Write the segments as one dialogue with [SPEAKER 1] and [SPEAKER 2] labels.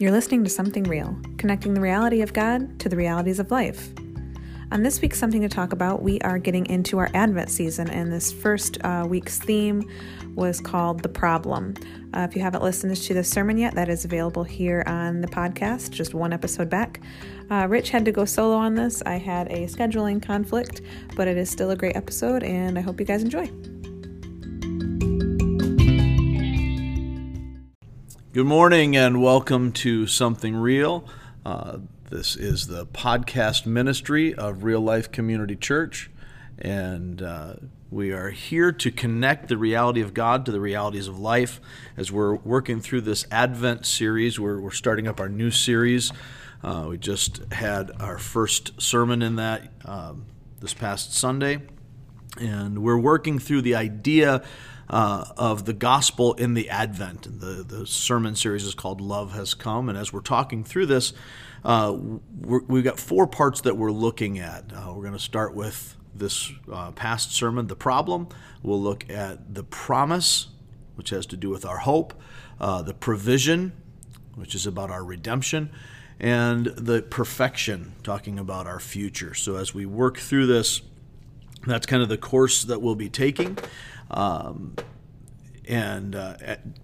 [SPEAKER 1] You're listening to Something Real, connecting the reality of God to the realities of life. On this week's Something to Talk About, we are getting into our Advent season, and this first uh, week's theme was called The Problem. Uh, if you haven't listened to the sermon yet, that is available here on the podcast, just one episode back. Uh, Rich had to go solo on this. I had a scheduling conflict, but it is still a great episode, and I hope you guys enjoy.
[SPEAKER 2] Good morning and welcome to Something Real. Uh, this is the podcast ministry of Real Life Community Church, and uh, we are here to connect the reality of God to the realities of life as we're working through this Advent series. We're, we're starting up our new series. Uh, we just had our first sermon in that um, this past Sunday, and we're working through the idea uh, of the gospel in the Advent. The, the sermon series is called Love Has Come. And as we're talking through this, uh, we have got four parts that we're looking at. Uh, we're going to start with this uh, past sermon, The Problem. We'll look at the promise, which has to do with our hope, uh, the provision, which is about our redemption, and the perfection, talking about our future. So as we work through this, that's kind of the course that we'll be taking. Um, and uh,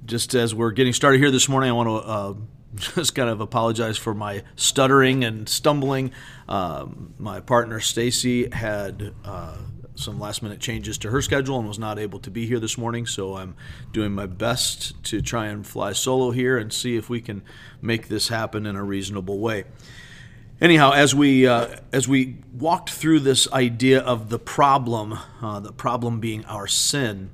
[SPEAKER 2] just as we're getting started here this morning, I want to uh, just kind of apologize for my stuttering and stumbling. Um, my partner Stacy had uh, some last minute changes to her schedule and was not able to be here this morning, so I'm doing my best to try and fly solo here and see if we can make this happen in a reasonable way anyhow, as we uh, as we walked through this idea of the problem, uh, the problem being our sin,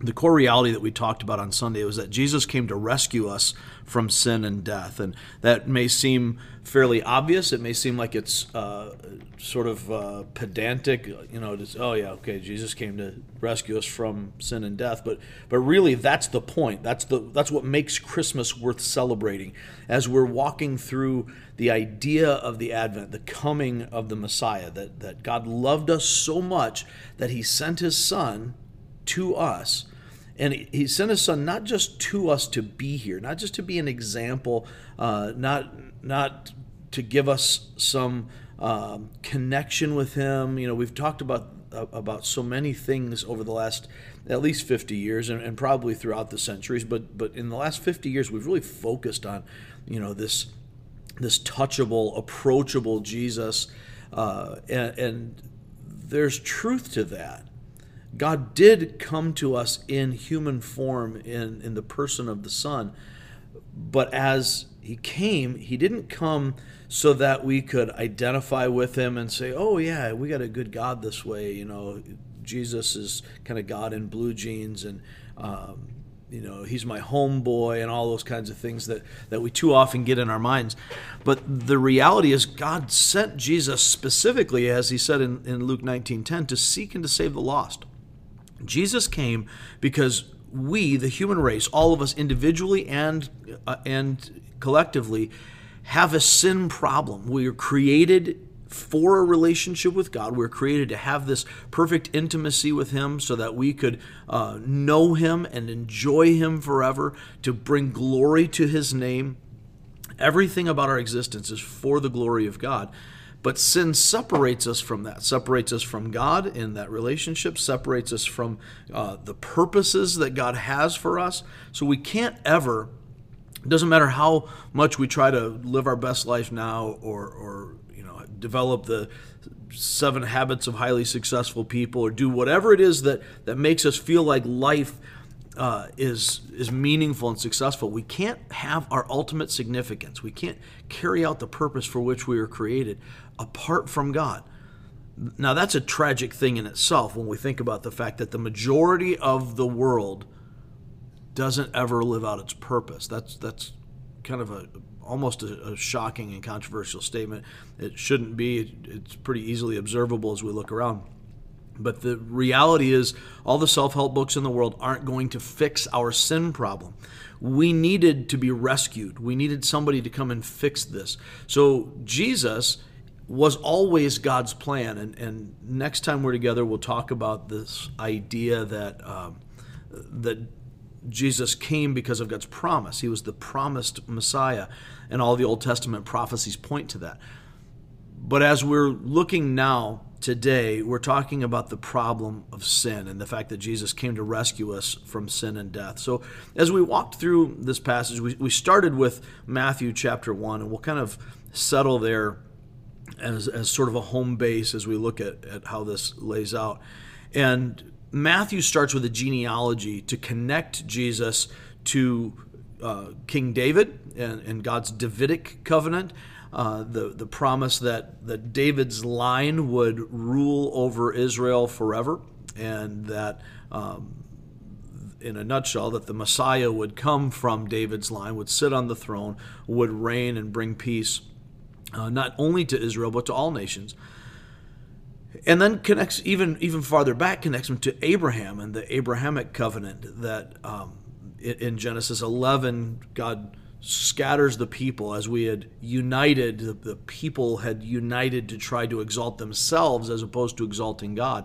[SPEAKER 2] the core reality that we talked about on Sunday was that Jesus came to rescue us from sin and death, and that may seem fairly obvious. It may seem like it's uh, sort of uh, pedantic, you know. Just, oh yeah, okay, Jesus came to rescue us from sin and death, but but really that's the point. That's the that's what makes Christmas worth celebrating. As we're walking through the idea of the Advent, the coming of the Messiah, that that God loved us so much that He sent His Son to us. And he sent his son not just to us to be here, not just to be an example, uh, not not to give us some um, connection with Him. You know, we've talked about uh, about so many things over the last at least 50 years, and, and, probably throughout the centuries. But but in the last 50 years, we've really focused on you know this this touchable, approachable Jesus, uh, and, and there's truth to that. God did come to us in human form in, in the person of the Son, but as he came, he didn't come so that we could identify with him and say, oh, yeah, we got a good God this way. You know, Jesus is kind of God in blue jeans and, um, you know, he's my homeboy and all those kinds of things that, that we too often get in our minds. But the reality is God sent Jesus specifically, as he said in, in Luke 19.10, to seek and to save the lost. Jesus came because we, the human race, all of us individually and, uh, and collectively, have a sin problem. We are created for a relationship with God. We're created to have this perfect intimacy with Him so that we could uh, know Him and enjoy Him forever, to bring glory to His name. Everything about our existence is for the glory of God. But sin separates us from that, separates us from God in that relationship, separates us from uh, the purposes that God has for us. So we can't ever it doesn't matter how much we try to live our best life now or, or you know, develop the seven habits of highly successful people or do whatever it is that, that makes us feel like life uh, is is meaningful and successful. We can't have our ultimate significance. We can't carry out the purpose for which we were created apart from God. Now that's a tragic thing in itself when we think about the fact that the majority of the world doesn't ever live out its purpose. That's that's kind of a almost a, a, shocking and controversial statement. It shouldn't be. It's pretty easily observable as we look around. But the reality is, all the self help books in the world aren't going to fix our sin problem. We needed to be rescued. We needed somebody to come and fix this. So Jesus was always God's plan. And, and next time we're together, we'll talk about this idea that um, that Jesus came because of God's promise. He was the promised Messiah, and all the Old Testament prophecies point to that. But as we're looking now, today, we're talking about the problem of sin and the fact that Jesus came to rescue us from sin and death. So, as we walked through this passage, we, we started with Matthew chapter 1, and we'll kind of settle there as, as sort of a home base as we look at, at how this lays out. And Matthew starts with a genealogy to connect Jesus to uh, King David and, and, God's Davidic covenant, uh, the, the promise that, that David's line would rule over Israel forever, and that, um, in a nutshell, that the Messiah would come from David's line, would sit on the throne, would reign and bring peace uh, not only to Israel, but to all nations. And then connects even even farther back connects him to Abraham and the Abrahamic covenant that um, in Genesis 11 God scatters the people as we had united the, the, people had united to try to exalt themselves as opposed to exalting God.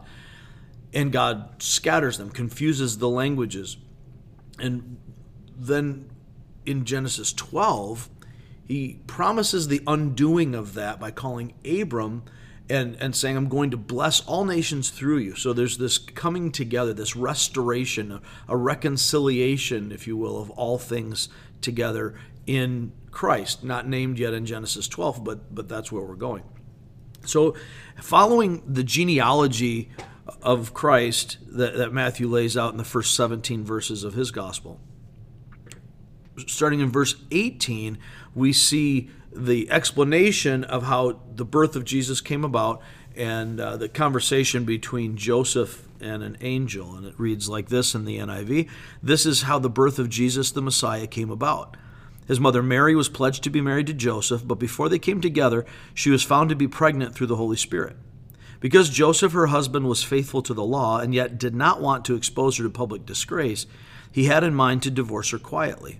[SPEAKER 2] And God scatters them confuses the languages. And then in Genesis 12 he promises the undoing of that by calling Abram and, and saying, I'm going to bless all nations through you. So there's this coming together, this restoration, a reconciliation, if you will, of all things together in Christ. Not named yet in Genesis 12, but, but that's where we're going. So, following the genealogy of Christ that, that Matthew lays out in the first 17 verses of his gospel, starting in verse 18, we see the explanation of how the birth of Jesus came about and uh, the conversation between Joseph and an angel. And it reads like this in the NIV This is how the birth of Jesus the Messiah came about. His mother Mary was pledged to be married to Joseph, but before they came together, she was found to be pregnant through the Holy Spirit. Because Joseph, her husband, was faithful to the law and yet did not want to expose her to public disgrace, he had in mind to divorce her quietly.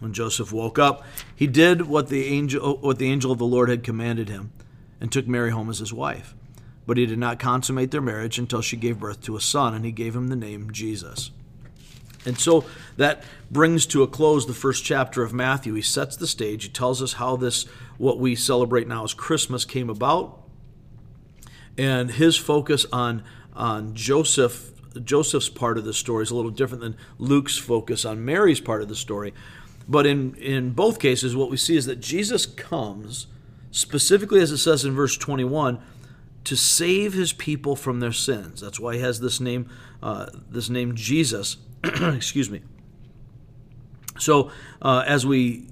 [SPEAKER 2] When Joseph woke up, he did what the angel what the angel of the Lord had commanded him and took Mary home as his wife. But he did not consummate their marriage until she gave birth to a son, and he gave him the name Jesus. And so that brings to a close the first chapter of Matthew. He sets the stage. He tells us how this, what we celebrate now as Christmas, came about, and his focus on on Joseph Joseph's part of the story is a little different than Luke's focus on Mary's part of the story. But in, in both cases, what we see is that Jesus comes, specifically as it says in verse 21, to save his people from their sins. That's why he has this name, uh, this name Jesus. Excuse me. So uh, as we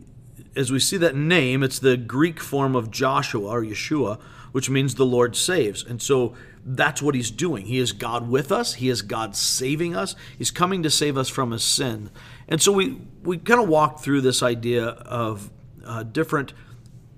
[SPEAKER 2] as we see that name, it's the Greek form of Joshua or Yeshua, which means the Lord saves. And so that's what he's doing. He is God with us. He is God saving us. He's coming to save us from his sin. And so we, we kind of walked through this idea of uh, different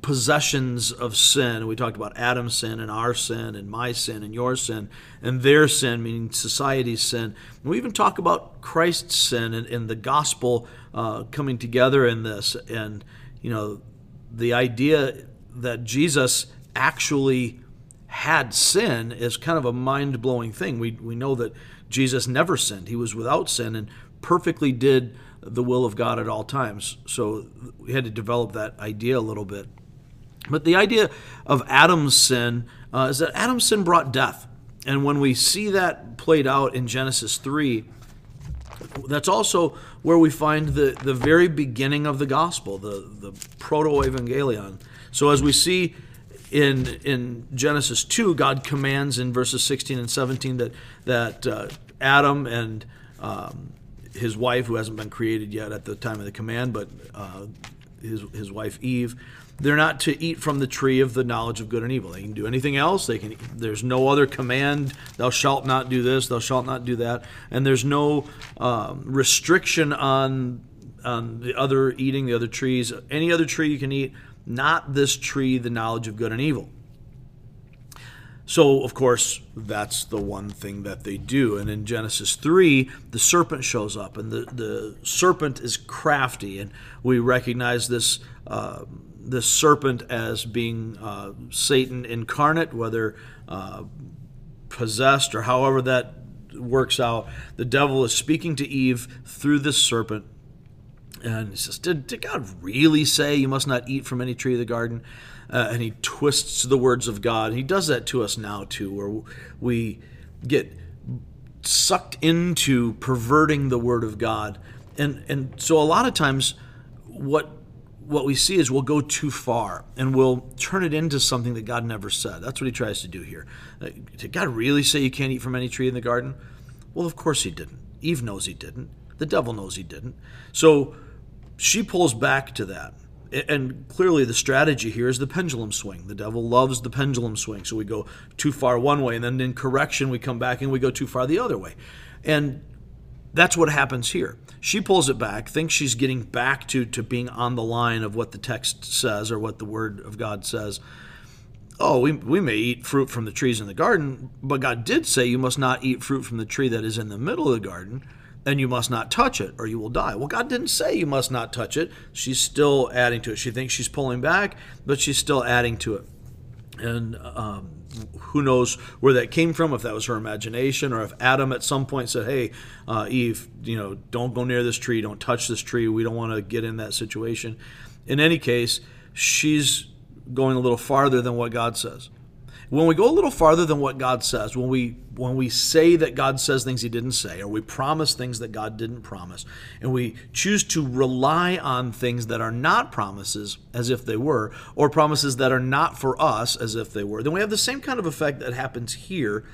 [SPEAKER 2] possessions of sin. We talked about Adam's sin and our sin and my sin and your sin and their sin, meaning society's sin. And we even talk about Christ's sin and, and the gospel uh, coming together in this. And, you know, the idea that Jesus actually had sin is kind of a mind blowing thing. We, we know that Jesus never sinned, he was without sin. And perfectly did the will of God at all times. So we had to develop that idea a little bit. But the idea of Adam's sin uh, is that Adam's sin brought death. And when we see that played out in Genesis 3, that's also where we find the, the very beginning of the gospel, the, the proto evangelion. So as we see in, in Genesis 2, God commands in verses 16 and 17 that, that uh, Adam and um, his wife, who hasn't been created yet at the time of the command, but uh, his, his wife Eve. They're not to eat from the tree of the knowledge of good and evil. They can do anything else. They can. There's no other command. Thou shalt not do this. Thou shalt not do that. And there's no um, restriction on on the other eating the other trees. Any other tree you can eat. Not this tree, the knowledge of good and evil. So, of course, that's the one thing that they do. And in Genesis 3, the serpent shows up, and the, the serpent is crafty. And we recognize this, uh, this serpent as being uh, Satan incarnate, whether uh, possessed or however that works out. The devil is speaking to Eve through this serpent. And he says, did, did God really say you must not eat from any tree of the garden? uh, and he twists the words of God. He does that to us now too, where we get sucked into perverting the word of God. And and so a lot of times what what we see is we'll go too far and we'll turn it into something that God never said. That's what he tries to do here. Uh, did God really say you can't eat from any tree in the garden? Well, of course he didn't. Eve knows he didn't. The devil knows he didn't. So she pulls back to that and clearly the strategy here is the pendulum swing. The devil loves the pendulum swing. So we go too far one way, and then in correction, we come back and we go too far the other way. And that's what happens here. She pulls it back, thinks she's getting back to, to being on the line of what the text says or what the word of God says. Oh, we, we may eat fruit from the trees in the garden, but God did say you must not eat fruit from the tree that is in the middle of the garden and you must not touch it or you will die. Well, God didn't say you must not touch it. She's still adding to it. She thinks she's pulling back, but she's still adding to it. And um, who knows where that came from, if that was her imagination or if Adam at some point said, Hey, uh, Eve, you know, don't go near this tree, don't touch this tree, we don't want to get in that situation. In any case, she's going a little farther than what God says. When we go a little farther than what God says, when we when we say that God says things he didn't say or we promise things that God didn't promise and we choose to rely on things that are not promises as if they were or promises that are not for us as if they were, then we have the same kind of effect that happens here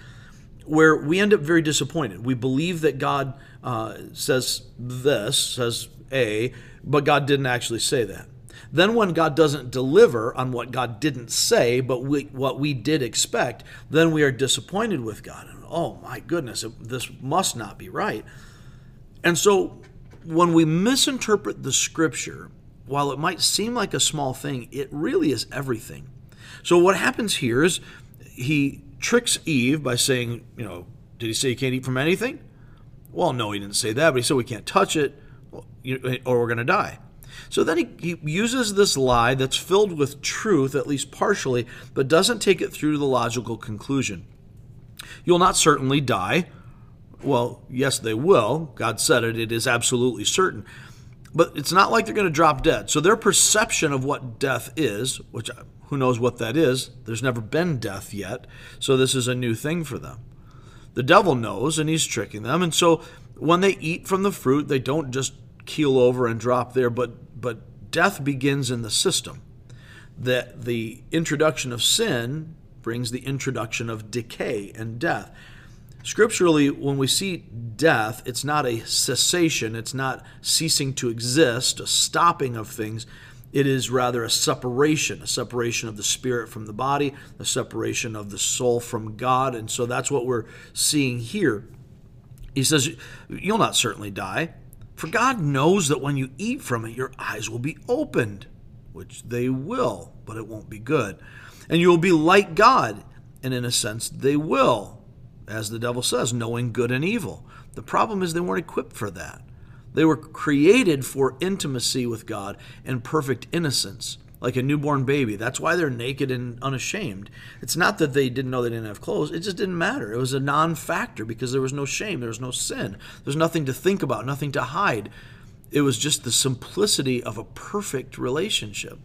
[SPEAKER 2] where we end up very disappointed. We believe that God uh, says this, says A, but God didn't actually say that. Then, when God doesn't deliver on what God didn't say, but we, what we did expect, then we are disappointed with God. And, oh my goodness, this must not be right. And so, when we misinterpret the scripture, while it might seem like a small thing, it really is everything. So, what happens here is he tricks Eve by saying, you know, did he say you can't eat from anything? Well, no, he didn't say that, but he said we can't touch it or we're going to die. So then he, he uses this lie that's filled with truth, at least partially, but doesn't take it through to the logical conclusion. You'll not certainly die. Well, yes, they will. God said it, it is absolutely certain. But it's not like they're going to drop dead. So their perception of what death is, which uh, who knows what that is, there's never been death yet. So this is a new thing for them. The devil knows, and he's tricking them. And so when they eat from the fruit, they don't just keel over and drop there, but but death begins in the system. That the introduction of sin brings the introduction of decay and death. Scripturally, when we see death, it's not a cessation, it's not ceasing to exist, a stopping of things. It is rather a separation, a separation of the spirit from the body, a separation of the soul from God. And so that's what we're seeing here. He says, You'll not certainly die. For God knows that when you eat from it, your eyes will be opened, which they will, but it won't be good. And you will be like God, and in a sense, they will, as the devil says, knowing good and evil. The problem is they weren't equipped for that. They were created for intimacy with God and perfect innocence like a newborn baby. That's why they're naked and unashamed. It's not that they didn't know they didn't have clothes, it just didn't matter. It was a non factor because there was no shame, there was no sin, there's nothing to think about, nothing to hide. It was just the simplicity of a perfect relationship.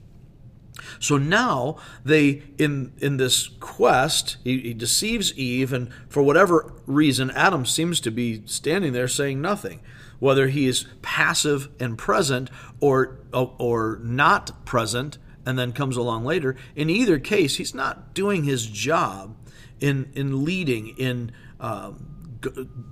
[SPEAKER 2] So now they in in this quest, he, he, deceives Eve, and for whatever reason, Adam seems to be standing there saying nothing whether he is passive and present or or not present and then comes along later. In either case, he's not doing his job in in leading in um,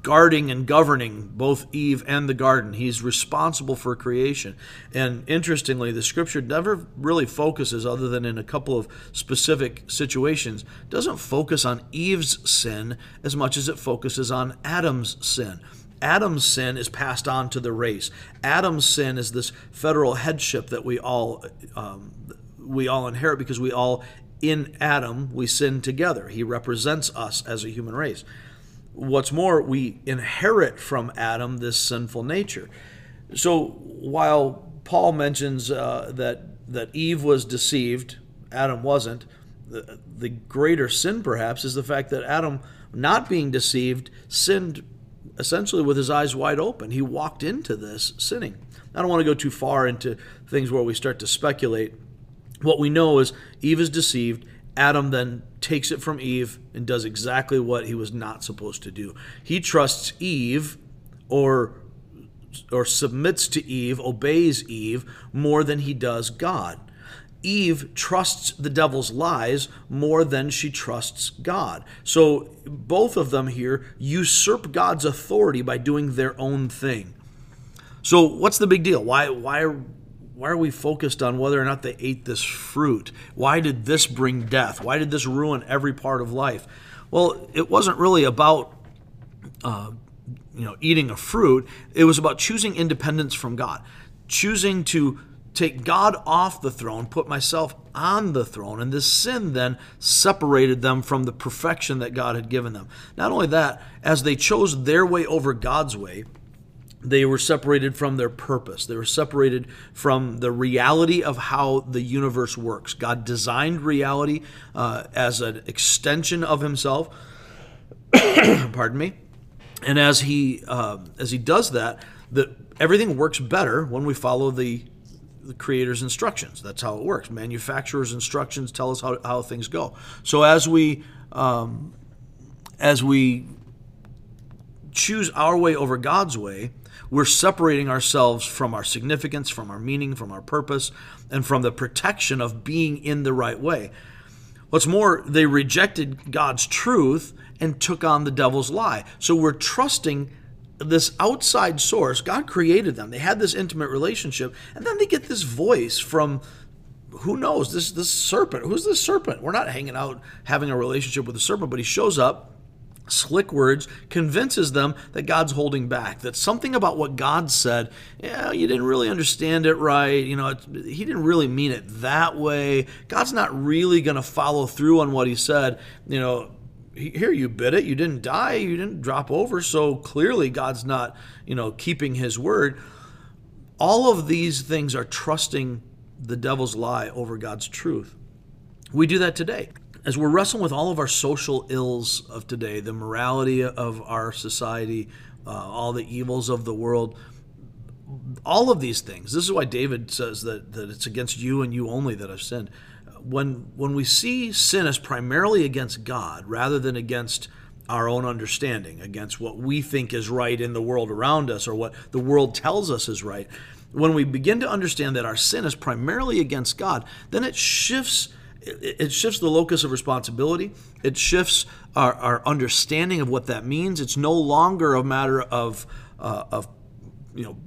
[SPEAKER 2] guarding and governing both Eve and the garden. He's responsible for creation. And interestingly, the scripture never really focuses, other than in a couple of specific situations, doesn't focus on Eve's sin as much as it focuses on Adam's sin. Adam's sin is passed on to the race. Adam's sin is this federal headship that we all um, we all inherit because we all in Adam we sin together. He represents us as a human race. What's more, we inherit from Adam this sinful nature. So while Paul mentions uh, that that Eve was deceived, Adam wasn't. The, the greater sin, perhaps, is the fact that Adam, not being deceived, sinned essentially with his eyes wide open. He walked into this sinning. I don't want to go too far into things where we start to speculate. What we know is Eve is deceived. Adam then takes it from Eve and does exactly what he was not supposed to do. He trusts Eve or or submits to Eve, obeys Eve more than he does God. Eve trusts the devil's lies more than she trusts God. So both of them here usurp God's authority by doing their own thing. So what's the big deal? Why why why are we focused on whether or not they ate this fruit? Why did this bring death? Why did this ruin every part of life? Well, it wasn't really about uh, you know eating a fruit. It was about choosing independence from God, choosing to take God off the throne, put myself on the throne, and this sin then separated them from the perfection that God had given them. Not only that, as they chose their way over God's way, they were separated from their purpose. They were separated from the reality of how the universe works. God designed reality uh, as an extension of Himself. Pardon me. And as He uh, as He does that, that everything works better when we follow the the creator's instructions. That's how it works. Manufacturer's instructions tell us how, how things go. So as we um, as we choose our way over God's way, we're separating ourselves from our significance, from our meaning, from our purpose, and from the protection of being in the right way. What's more, they rejected God's truth and took on the devil's lie. So we're trusting this outside source. God created them. They had this intimate relationship, and then they get this voice from who knows this this serpent. Who's this serpent? We're not hanging out having a relationship with the serpent, but he shows up slick words convinces them that God's holding back, that something about what God said, yeah, you didn't really understand it right. You know, it, he didn't really mean it that way. God's not really going to follow through on what he said. You know, here you bit it, you didn't die, you didn't drop over, so clearly God's not, you know, keeping his word. All of these things are trusting the devil's lie over God's truth. We do that today as we're wrestling with all of our social ills of today, the morality of our society, uh, all the evils of the world, all of these things. This is why David says that, that it's against you and you only that I've sinned. When, when we see sin as primarily against God rather than against our own understanding, against what we think is right in the world around us or what the world tells us is right, when we begin to understand that our sin is primarily against God, then it shifts it shifts the locus of responsibility. It shifts our, our understanding of what that means. It's no longer a matter of, uh, of you know,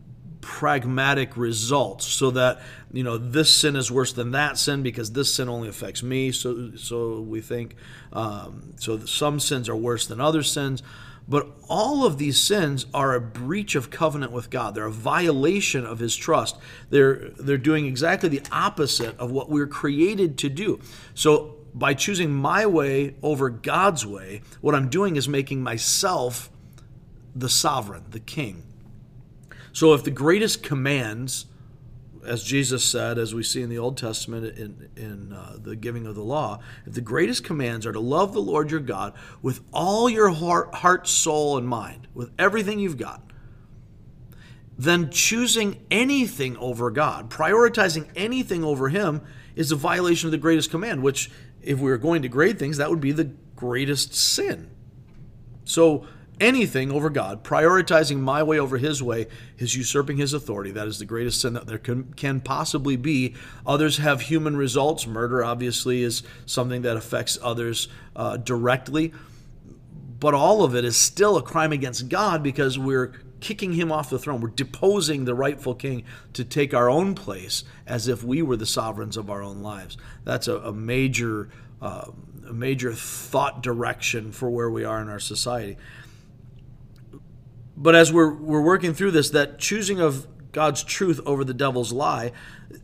[SPEAKER 2] pragmatic results so that you know this sin is worse than that sin because this sin only affects me so so we think um, so some sins are worse than other sins but all of these sins are a breach of covenant with God. They're a violation of his trust. They're they're doing exactly the opposite of what we're created to do. So by choosing my way over God's way, what I'm doing is making myself the sovereign, the king. So if the greatest commands as Jesus said, as we see in the Old Testament in, in uh, the giving of the law, if the greatest commands are to love the Lord your God with all your heart, heart, soul, and mind, with everything you've got, then choosing anything over God, prioritizing anything over Him, is a violation of the greatest command, which, if we were going to grade things, that would be the greatest sin. So, anything over God, prioritizing my way over his way, is usurping his authority. That is the greatest sin that there can, can possibly be. Others have human results. Murder, obviously, is something that affects others uh, directly. but all of it is still a crime against God because we're kicking him off the throne. We're deposing the rightful king to take our own place as if we were the sovereigns of our own lives. That's a, a major, uh, a major thought direction for where we are in our society. But as we're, we're working through this, that choosing of God's truth over the devil's lie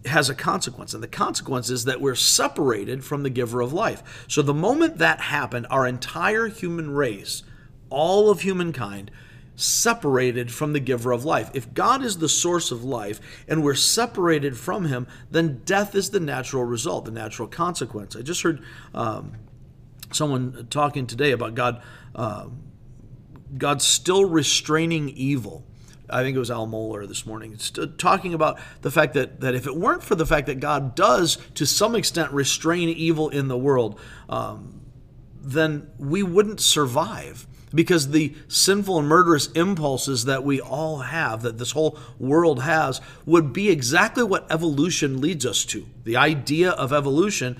[SPEAKER 2] has a consequence. And the consequence is that we're separated from the giver of life. So the moment that happened, our entire human race, all of humankind, separated from the giver of life. If God is the source of life and we're separated from him, then death is the natural result, the natural consequence. I just heard um, someone talking today about God. Uh, God still restraining evil. I think it was Al Mohler this morning, talking about the fact that, that if it weren't for the fact that God does, to some extent, restrain evil in the world, um, then we wouldn't survive because the sinful and murderous impulses that we all have, that this whole world has, would be exactly what evolution leads us to. The idea of evolution.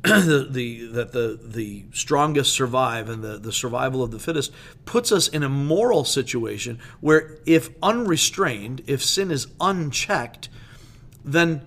[SPEAKER 2] the, the, that the, the strongest survive and the, the survival of the fittest puts us in a moral situation where, if unrestrained, if sin is unchecked, then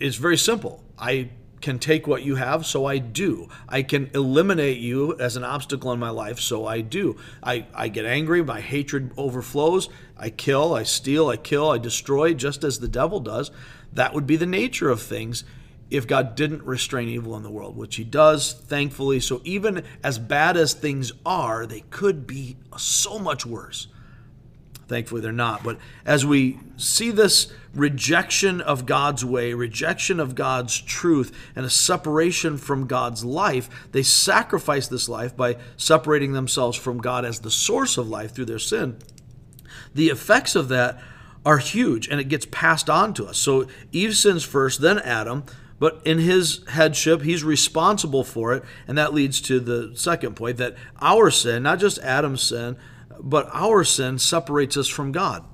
[SPEAKER 2] it's very simple. I can take what you have, so I do. I can eliminate you as an obstacle in my life, so I do. I, I get angry, my hatred overflows, I kill, I steal, I kill, I destroy, just as the devil does. That would be the nature of things if God didn't restrain evil in the world, which He does, thankfully. So even as bad as things are, they could be so much worse. Thankfully, they're not. But as we see this rejection of God's way, rejection of God's truth, and a separation from God's life, they sacrifice this life by separating themselves from God as the source of life through their sin. The effects of that are huge and it gets passed on to us. So Eve sins first, then Adam. But in his headship, he's responsible for it. And that leads to the second point that our sin, not just Adam's sin, but our sin separates us from God.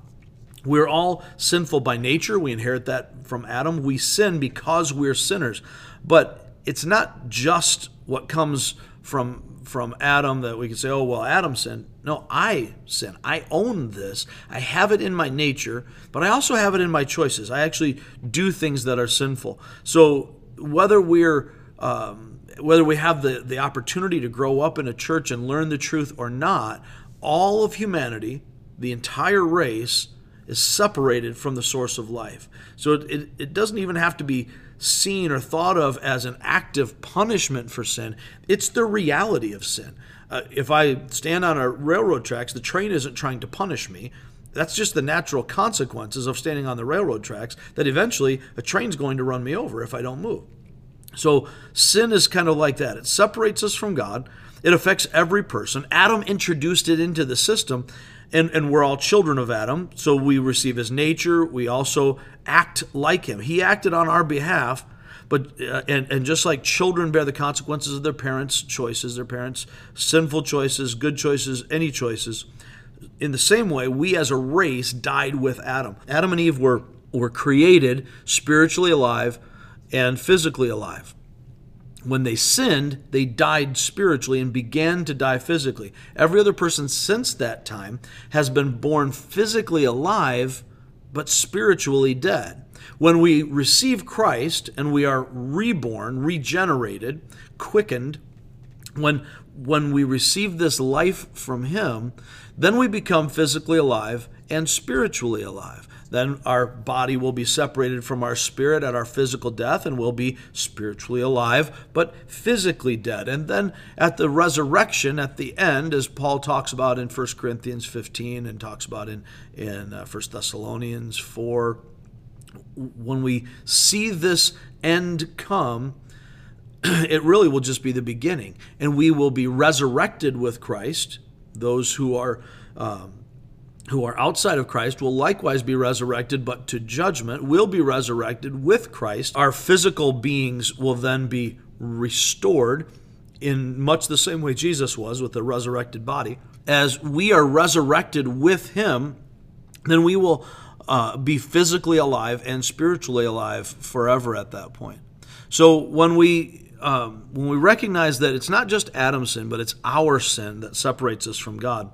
[SPEAKER 2] We're all sinful by nature. We inherit that from Adam. We sin because we're sinners. But it's not just what comes from from Adam that we can say, oh, well, Adam sinned. No, I sin. I own this. I have it in my nature, but I also have it in my choices. I actually do things that are sinful. So whether we're um, whether we have the, the opportunity to grow up in a church and learn the truth or not, all of humanity, the entire race, is separated from the source of life. So it, it, it, doesn't even have to be seen or thought of as an active punishment for sin, it's the reality of sin. Uh, if I stand on a railroad tracks, the train isn't trying to punish me. That's just the natural consequences of standing on the railroad tracks, that eventually a train's going to run me over if I don't move. So sin is kind of like that. It separates us from God. It affects every person. Adam introduced it into the system, and, and we're all children of Adam, so we receive his nature. We also act like him. He acted on our behalf, but uh, and, and just like children bear the consequences of their parents' choices, their parents' sinful choices, good choices, any choices, in the same way, we as a race died with Adam. Adam and Eve were, were created spiritually alive and physically alive when they sinned, they died spiritually and began to die physically. Every other person since that time has been born physically alive, but spiritually dead. When we receive Christ and we are reborn, regenerated, quickened, when, when we receive this life from Him, then we become physically alive and spiritually alive. Then our body will be separated from our spirit at our physical death and we'll be spiritually alive, but physically dead. And then at the resurrection, at the end, as Paul talks about in 1 Corinthians 15 and talks about in, in uh, 1 Thessalonians 4, when we see this end come, it really will just be the beginning. And we will be resurrected with Christ, those who are. Um, who are outside of Christ will likewise be resurrected, but to judgment will be resurrected with Christ. Our physical beings will then be restored in much the same way Jesus was with the resurrected body. As we are resurrected with Him, then we will uh, be physically alive and spiritually alive forever at that point. So when we um, when we recognize that it's not just Adam's sin, but it's our sin that separates us from God,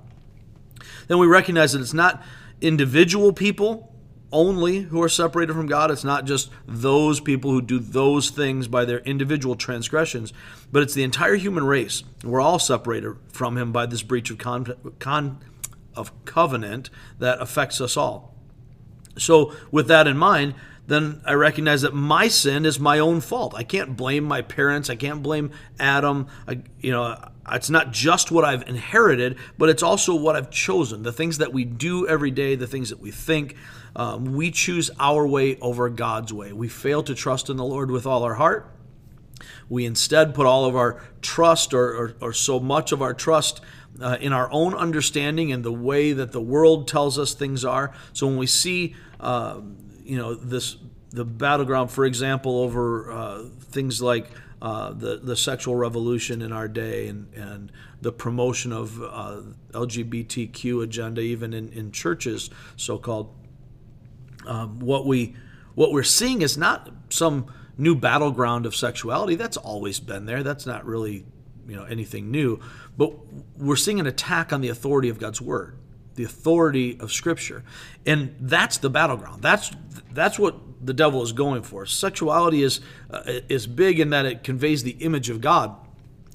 [SPEAKER 2] then we recognize that it's not individual people only who are separated from God. It's not just those people who do those things by their individual transgressions, but it's the entire human race. We're all separated from Him by this breach of con, con of covenant that affects us all. So, with that in mind, then I recognize that my sin is my own fault. I can't blame my parents. I can't blame Adam. I, you know, it's not just what I've inherited, but it's also what I've chosen. The things that we do every day, the things that we think, um, we choose our way over God's way. We fail to trust in the Lord with all our heart. We instead put all of our trust, or, or, or so much of our trust, uh, in our own understanding and the way that the world tells us things are. So when we see, uh, you know, this the battleground, for example, over uh, things like uh, the the sexual revolution in our day and and the promotion of uh, LGBTQ agenda, even in, in churches, so called. Um, what we what we're seeing is not some new battleground of sexuality. That's always been there. That's not really you know anything new, but we're seeing an attack on the authority of God's word, the authority of Scripture, and that's the battleground. That's that's what the devil is going for. Sexuality is uh, is big in that it conveys the image of God,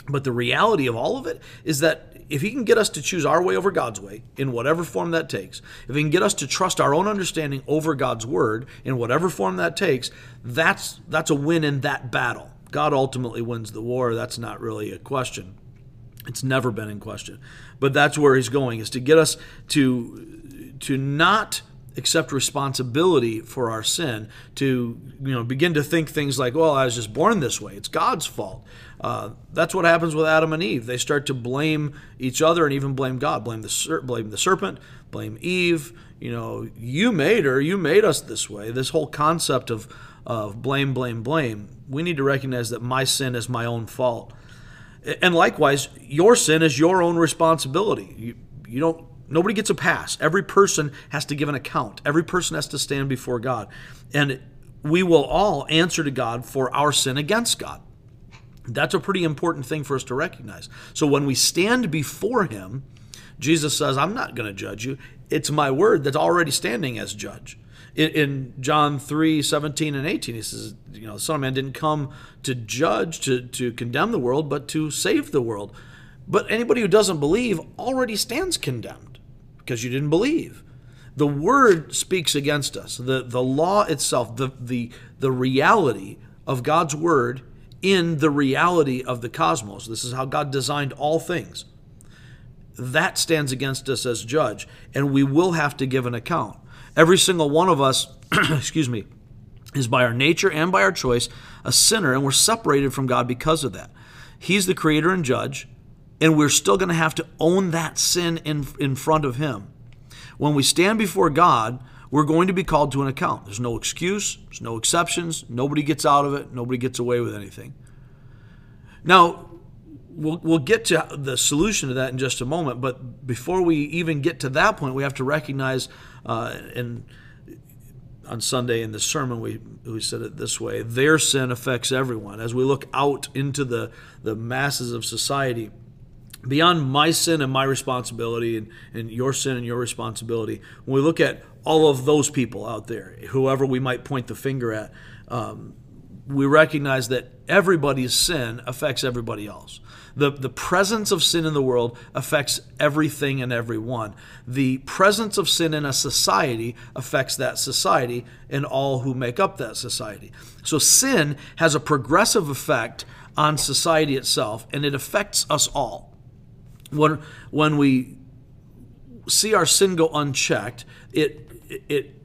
[SPEAKER 2] but the reality of all of it is that if he can get us to choose our way over God's way in whatever form that takes, if he can get us to trust our own understanding over God's word in whatever form that takes, that's that's a win in that battle. God ultimately wins the war. That's not really a question. It's never been in question. But that's where he's going is to get us to to not accept responsibility for our sin, to you know begin to think things like, "Well, I was just born this way. It's God's fault." Uh, that's what happens with Adam and Eve. They start to blame each other and even blame God. Blame the blame the serpent. Blame Eve. You know, you made her. You made us this way. This whole concept of of blame, blame, blame. We need to recognize that my sin is my own fault. And likewise, your sin is your own responsibility. You, you don't nobody gets a pass. Every person has to give an account. Every person has to stand before God. And we will all answer to God for our sin against God. That's a pretty important thing for us to recognize. So when we stand before him, Jesus says, I'm not going to judge you. It's my word that's already standing as judge in, in John 3 17 and 18, he says, You know, the Son of Man didn't come to judge, to, to condemn the world, but to save the world. But anybody who doesn't believe already stands condemned because you didn't believe. The word speaks against us. The, the law itself, the, the, the reality of God's word in the reality of the cosmos. This is how God designed all things. That stands against us as judge, and we will have to give an account. Every single one of us, excuse me, is by our nature and by our choice a sinner, and we're separated from God because of that. He's the creator and judge, and we're still going to have to own that sin in, in front of Him. When we stand before God, we're going to be called to an account. There's no excuse, there's no exceptions, nobody gets out of it, nobody gets away with anything. Now, we'll, we'll get to the solution to that in just a moment, but before we even get to that point, we have to recognize uh, and on Sunday in the sermon, we, we said it this way their sin affects everyone. As we look out into the, the masses of society, beyond my sin and my responsibility and, and your sin and your responsibility, when we look at all of those people out there, whoever we might point the finger at, um, we recognize that everybody's sin affects everybody else. The, the presence of sin in the world affects everything and everyone. The presence of sin in a society affects that society and all who make up that society. So sin has a progressive effect on society itself, and it affects us all. When, when we see our sin go unchecked, it, it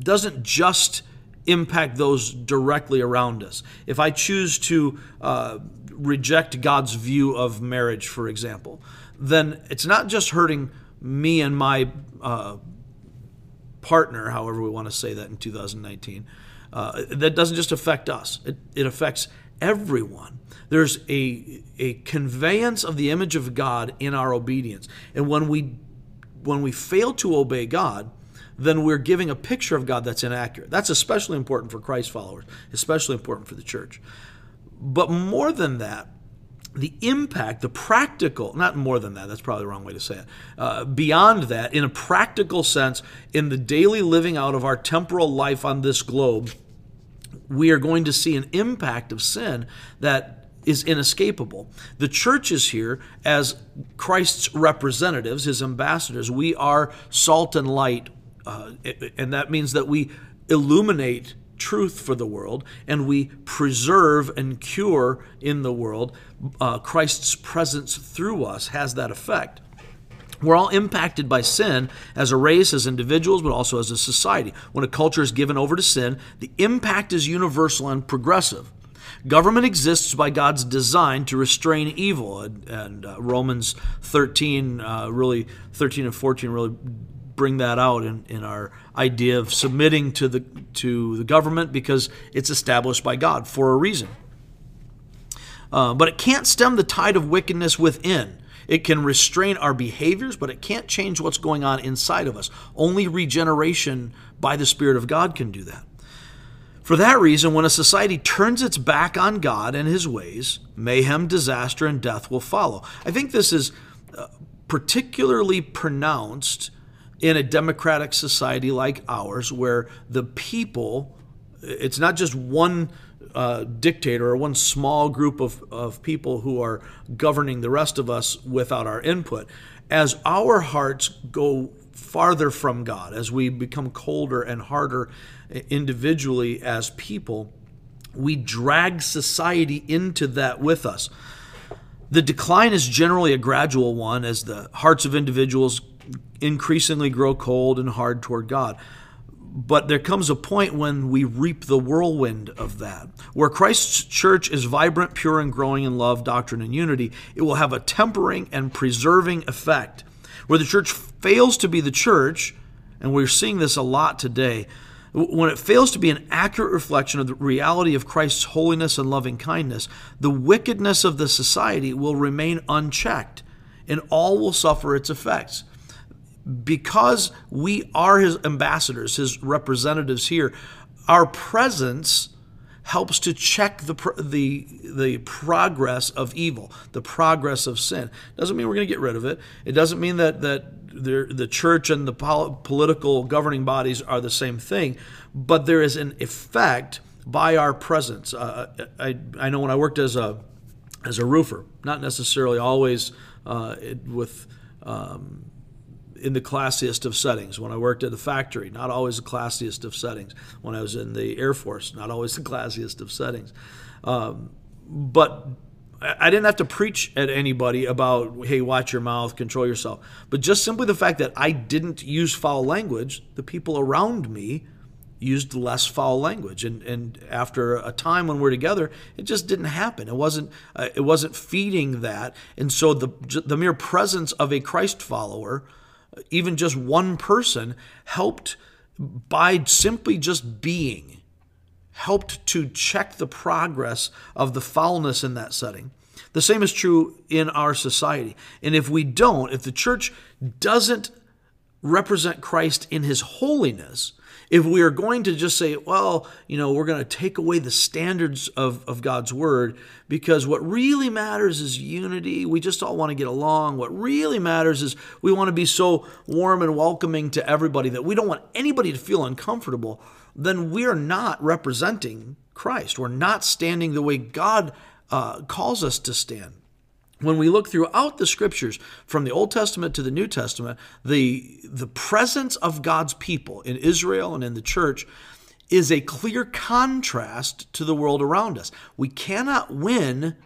[SPEAKER 2] doesn't just impact those directly around us. If I choose to uh, reject God's view of marriage, for example, then it's not just hurting me and my uh, partner, however we want to say that in 2019. Uh, that doesn't just affect us, it, it affects everyone. There's a, a conveyance of the image of God in our obedience. And when we, when we fail to obey God, then we're giving a picture of God that's inaccurate. That's especially important for Christ followers, especially important for the church. But more than that, the impact, the practical, not more than that, that's probably the wrong way to say it. Uh, beyond that, in a practical sense, in the daily living out of our temporal life on this globe, we are going to see an impact of sin that is inescapable. The church is here as Christ's representatives, his ambassadors. We are salt and light, uh, and that means that we illuminate truth for the world and we preserve and cure in the world. Uh, Christ's presence through us has that effect. We're all impacted by sin as a race, as individuals, but also as a society. When a culture is given over to sin, the impact is universal and progressive. Government exists by God's design to restrain evil, and, and uh, Romans 13, uh, really 13 and 14, really bring that out in, in our idea of submitting to the to the government because it's established by God for a reason. Uh, but it can't stem the tide of wickedness within. It can restrain our behaviors, but it can't change what's going on inside of us. Only regeneration by the Spirit of God can do that. For that reason, when a society turns its back on God and his ways, mayhem, disaster, and death will follow. I think this is uh, particularly pronounced in a democratic society like ours, where the people, it's not just one uh, dictator or one small group of, of people who are governing the rest of us without our input. As our hearts go farther from God, as we become colder and harder individually as people, we drag society into that with us. The decline is generally a gradual one as the hearts of individuals increasingly grow cold and hard toward God. But there comes a point when we reap the whirlwind of that. Where Christ's church is vibrant, pure, and growing in love, doctrine, and unity, it will have a tempering and preserving effect. Where the church fails to be the church, and we're seeing this a lot today, when it fails to be an accurate reflection of the reality of Christ's holiness and loving kindness, the wickedness of the society will remain unchecked, and all will suffer its effects because we are his ambassadors, his representatives here, our presence helps to check the the the progress of evil, the progress of sin. Doesn't mean we're going to get rid of it. It doesn't mean that that the the church and the pol- political governing bodies are the same thing, but there is an effect by our presence. Uh, I I know when I worked as a as a roofer, not necessarily always uh, with um, in the classiest of settings. When I worked at the factory, not always the classiest of settings. When I was in the Air Force, not always the classiest of settings. Um, but I didn't have to preach at anybody about, hey, watch your mouth, control yourself. But just simply the fact that I didn't use foul language, the people around me used less foul language. And, and after a time when we're together, it just didn't happen. It wasn't, uh, it wasn't feeding that. And so the, the mere presence of a Christ follower even just one person helped by simply just being helped to check the progress of the foulness in that setting. The same is true in our society. And if we don't, if the church doesn't represent Christ in his holiness, if we are going to just say, well, you know, we're going to take away the standards of, of God's word because what really matters is unity. We just all want to get along. What really matters is we want to be so warm and welcoming to everybody that we don't want anybody to feel uncomfortable. Then we are not representing Christ. We're not standing the way God uh, calls us to stand when we look throughout the scriptures from the Old Testament to the New Testament, the, the presence of God's people in Israel and in the church is a clear contrast to the world around us. We cannot win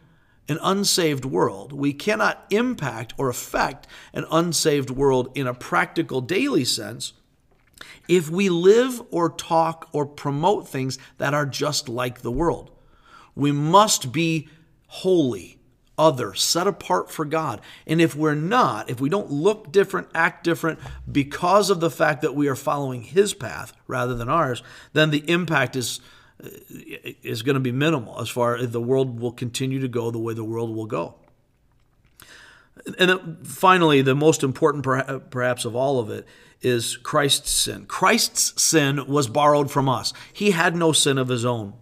[SPEAKER 2] an unsaved world. We cannot impact or affect an unsaved world in a practical daily sense if we live or talk or promote things that are just like the world. We must be holy other, set apart for God. And if we're not, if we don't look different, act different because of the fact that we are following His path rather than ours, then the impact is uh, is going to be minimal as far as the world will continue to go the way the world will go. And then finally, the most important uh, perhaps of all of it is Christ's sin. Christ's sin was borrowed from us. He had no sin of his own.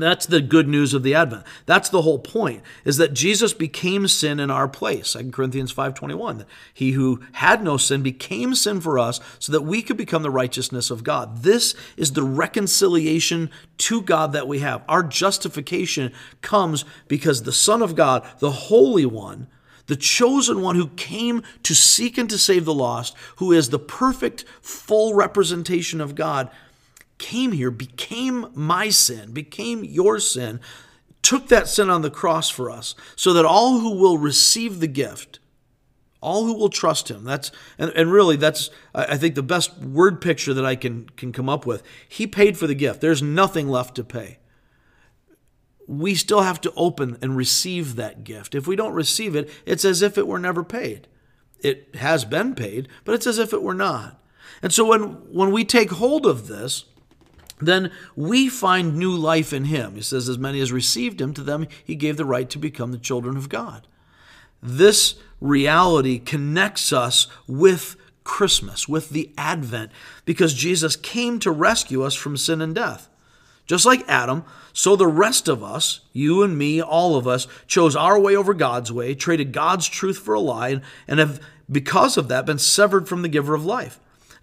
[SPEAKER 2] That's the good news of the Advent. That's the whole point, is that Jesus became sin in our place. 2 Corinthians 5.21, that he who had no sin became sin for us so that we could become the righteousness of God. This is the reconciliation to God that we have. Our justification comes because the Son of God, the Holy One, the chosen one who came to seek and to save the lost, who is the perfect, full representation of God, came here, became my sin, became your sin, took that sin on the cross for us, so that all who will receive the gift, all who will trust him, that's and, and really that's I think the best word picture that I can can come up with. He paid for the gift. There's nothing left to pay. We still have to open and receive that gift. If we don't receive it, it's as if it were never paid. It has been paid, but it's as if it were not. And so when when we take hold of this, then we find new life in him. He says, As many as received him, to them he gave the right to become the children of God. This reality connects us with Christmas, with the Advent, because Jesus came to rescue us from sin and death. Just like Adam, so the rest of us, you and me, all of us, chose our way over God's way, traded God's truth for a lie, and have, because of that, been severed from the giver of life.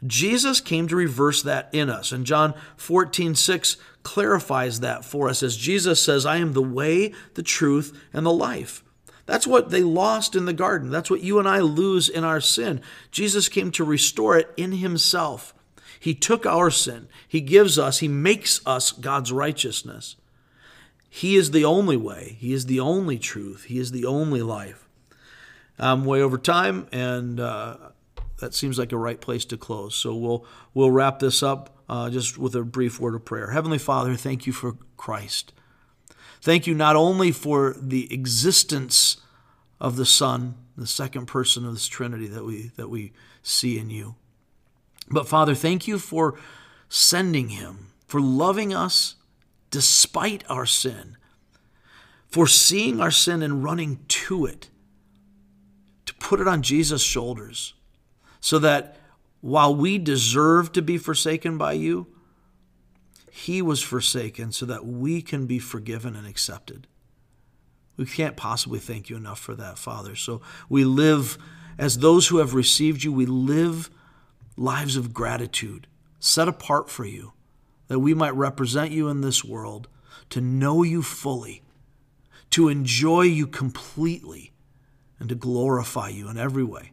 [SPEAKER 2] Jesus came to reverse that in us. And John 14, 6 clarifies that for us as Jesus says, I am the way, the truth, and the life. That's what they lost in the garden. That's what you and I lose in our sin. Jesus came to restore it in himself. He took our sin. He gives us, he makes us God's righteousness. He is the only way. He is the only truth. He is the only life. I'm way over time, and uh, that seems like a right place to close. So we'll we'll wrap this up uh, just with a brief word of prayer. Heavenly Father, thank you for Christ. Thank you not only for the existence of the Son, the second person of this Trinity that we that we see in you, but Father, thank you for sending Him, for loving us despite our sin, for seeing our sin and running to it, to put it on Jesus' shoulders so that while we deserve to be forsaken by you, he was forsaken so that we can be forgiven and accepted. We can't possibly thank you enough for that, Father. So we live as those who have received you, we live lives of gratitude, set apart for you, that we might represent you in this world, to know you fully, to enjoy you completely, and to glorify you in every way.